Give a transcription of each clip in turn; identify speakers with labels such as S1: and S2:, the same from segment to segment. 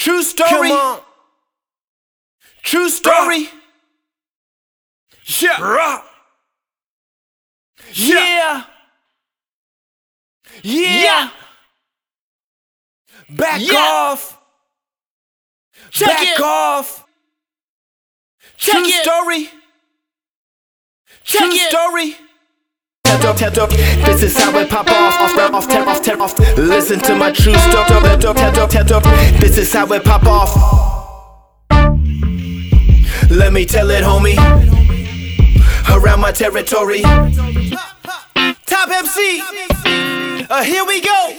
S1: True story. True story. Yeah. Yeah. Yeah. Back
S2: Yeah.
S1: off.
S2: Check
S1: Back
S2: it.
S1: off.
S2: Check
S1: True
S2: it.
S1: story.
S2: Check
S1: True
S2: it.
S1: story. Tap up, tap up. This is how we pop off, off, rap, off, tap off, tap off. Listen to my true story. Tap up, tap up, tap up. This is how it pop off. Let me tell it, homie. Around my territory. Top MC. Uh, here we go.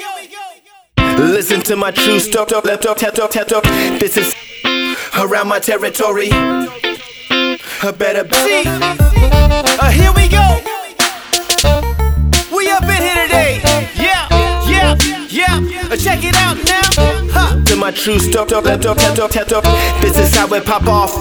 S1: Listen to my true story. Tap up, tap up, tap up. This is around my territory. A better see. My true. This is how it pop off.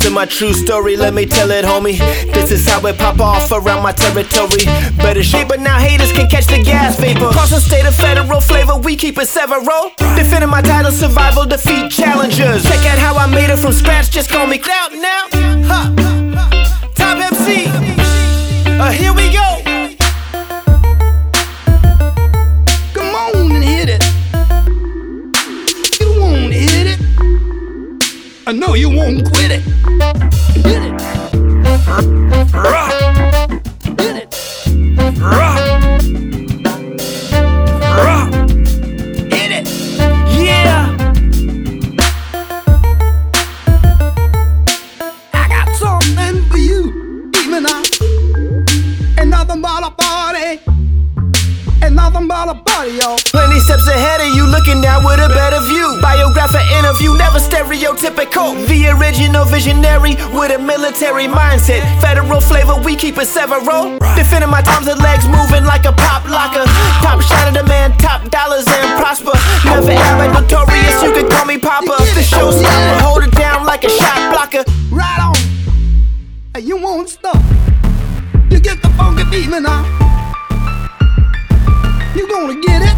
S1: To my true story, let me tell it, homie. This is how it pop off around my territory. Better shape, but now haters can catch the gas vapor. Crossing state of federal flavor, we keep it several. Defending my title, survival, defeat challengers. Check out how I made it from scratch, just call me Clout now. Top MC. Uh, here we go.
S3: I know you won't quit it. It. Hit it. Hit
S1: stereotypical. The original visionary with a military mindset. Federal flavor, we keep it several. Defending my times and legs moving like a pop locker. Top shot of the man, top dollars and prosper. Never ever notorious, you can call me Papa. The showstopper, hold it down like a shot blocker.
S3: Right on. Hey, you won't stop. You get the funky feeling now. You gonna get it.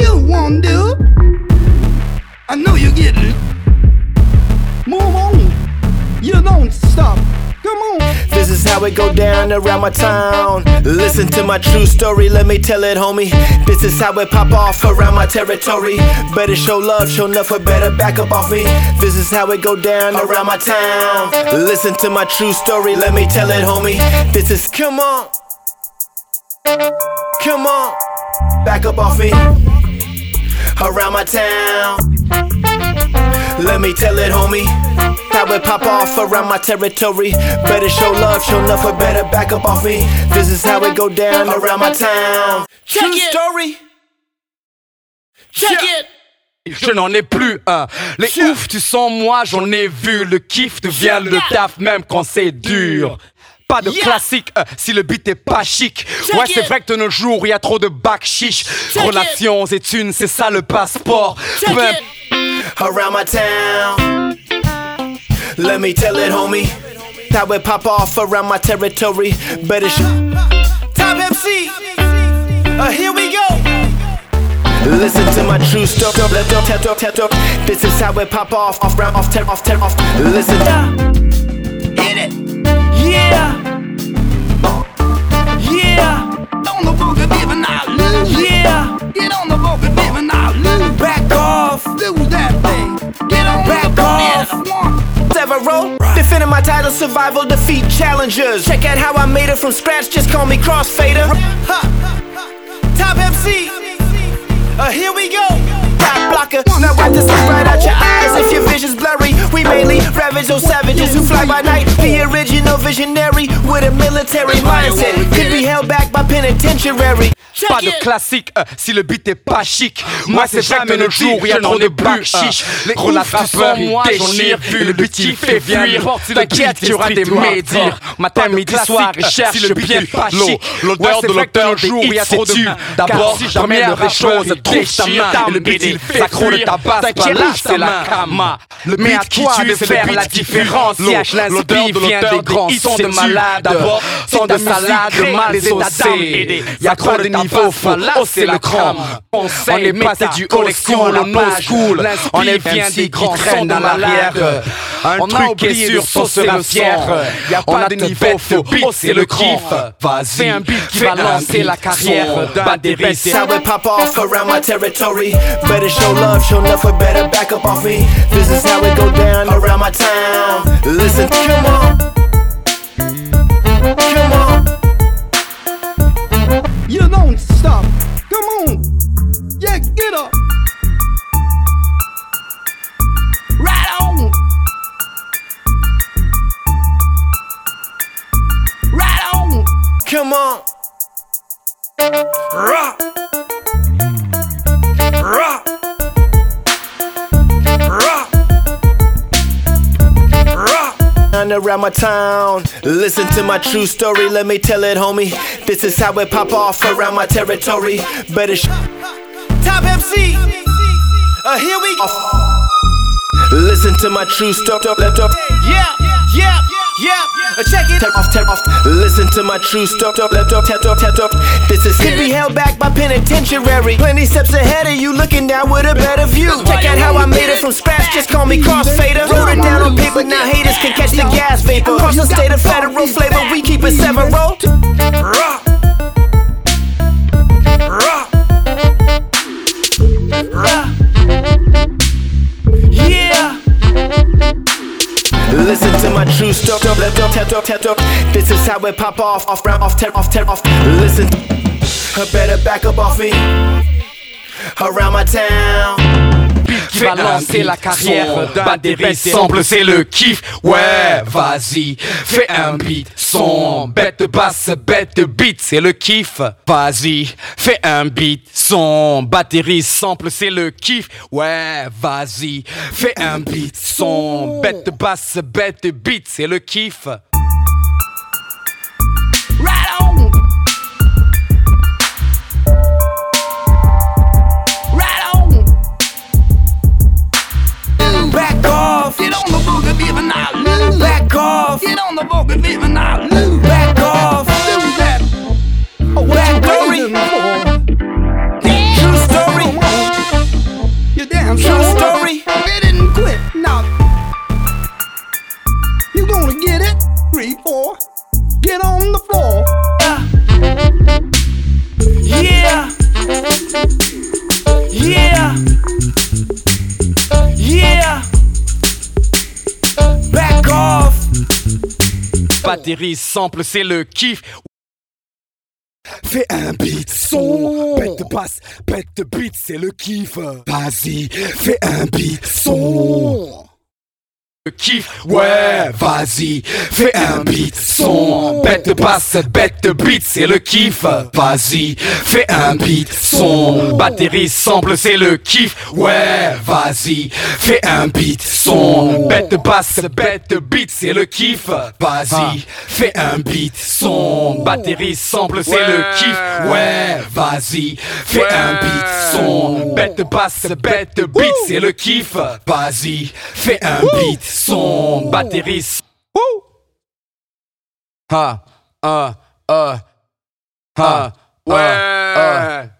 S3: You won't do. I know you get it. Move on. You don't stop. Come on.
S1: This is how it go down around my town. Listen to my true story, let me tell it, homie. This is how it pop off around my territory. Better show love, show nothing, better back up off me. This is how it go down around my town. Listen to my true story, let me tell it, homie. This is come on. Come on. Back up off me. Around my town. Let me tell it, homie. How it pop off around my territory. Better show love, show nothing, better back up off me. This is how it go down around my town.
S2: Check
S1: True
S2: it.
S1: story.
S2: Check
S1: Yeah.
S2: it.
S4: Je n'en ai plus un. Les
S1: Tiens.
S4: ouf, tu sens moi, j'en ai vu. Le kiff devient le taf même quand c'est dur. Pas de
S2: Yeah.
S4: classique euh, si le beat est pas chic.
S2: Check
S4: ouais, c'est
S2: it.
S4: vrai que de nos jours, il y a trop de bac chiche.
S2: Check
S4: Relations et thunes, c'est ça le passeport.
S2: Check
S4: Peu
S2: it.
S1: Around my town. Let me tell it, homie. That it pop off around my territory. Better sh- Top MC. Uh, here we go. Listen to my true story. This is how it pop off, off, round, off, tear off, tear off. Listen. Title, survival, defeat challengers. Check out how I made it from scratch, just call me Crossfader. Ha. Top MC. Uh, here we go. Top blocker. Now wipe this look right out your eyes if your vision's blurry. We mainly ravage those savages who fly by night. The original visionary with a military mindset. Could be held back by penitentiary.
S4: Pas de classique euh, si le beat est pas chic. Moi, c'est jamais le jour, il y a trop de bac chiche. Les relations, moi, j'en ai vu. Le beat, il fait fuir. T'inquiète, il y aura des médires. Matin, midi, soir, il cherche le beat est pas chic. L'odeur de l'auteur jour, il y a trop de D'abord, si jamais les choses déchirent, et le beat, il fait fuir. ta pas là, c'est la kama. Le beat qui tue, c'est faire la différence. L'odeur de l'auteur des grands sons de malade. D'abord, sont de salade mal saucée. Y a trop de faut hausser le cran. On est passé du old school au no school. On est bien des grands sons à l'arrière. Un truc est sûr, on sera fier. Y'a pas de niveau, faut hausser le cran. Vas-y, un beat qui va lancer la carrière d'un des
S1: how it pop off around my territory. Better show love, show love for better back up off me. This is how it go down around my town. Listen, come on. Come on. And around my town. Listen to my true story, let me tell it, homie. This is how it pop off around my territory. Better sh- Top MC. Uh, here we go. Listen to my true story. Yeah, yeah, yeah. Uh, check it. Off, tear off. Listen to my true story. This is could be held back by penitentiary. Plenty steps ahead of you, looking down with a better view. Check out how I made it from scratch. Just call me crossfader. Wrote it down on paper. Now haters can catch the gas vapor. Across the state of federal flavor, we keep it seven roll.
S2: Rock. Rock.
S1: Yeah. Listen to my true tap tap. This is how it pop off, off, round, off, tear off, tear off. Listen, I better back up off me. Around my town.
S4: Qui va lancer la carrière d'un des samples, c'est le kiff. Ouais, vas-y, fais un beat, son bête basse, bête beat, c'est le kiff. Vas-y, fais un beat, son batterie sample, c'est le kiff. Ouais, vas-y, fais un beat, son bête basse, bête beat, c'est le kiff. Sample, c'est le kiff. Fais un beat, son, bête basse, bête beat, c'est le kiff. Vas-y, fais un beat, son. Le kiff, ouais, vas-y, fais un beat, son, bête basse, bête beat, c'est le kiff. Vas-y, fais un beat, son, batterie sample, c'est le kiff. Ouais, vas-y, fais un beat, son, bête basse, bête beat, c'est le kiff. Vas-y, fais un beat, son, batterie sample, c'est le kiff. Ouais, vas-y, fais un beat, son, bête basse, bête beat, c'est le kiff. Vas-y, fais un beat, son, batterie. s- Wouh! Ha, ah, ah, ha, ouais.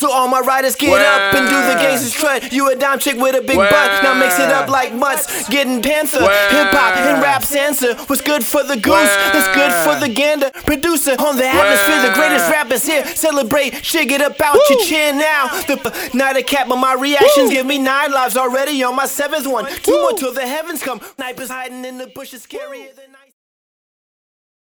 S1: So all my riders get up and do the gangster strut. You a dime chick with a big butt. Now mix it up like mutts. Getting panther. Hip hop and rap sansa. What's good for the goose? That's good for the gander. Producer on the atmosphere. The greatest rappers here. Celebrate. Shake it up out your chin now. The night of cap, but my reactions give me nine lives already on my seventh one. Two more till the heavens come. Snipers hiding in the bushes. Scarier than ice.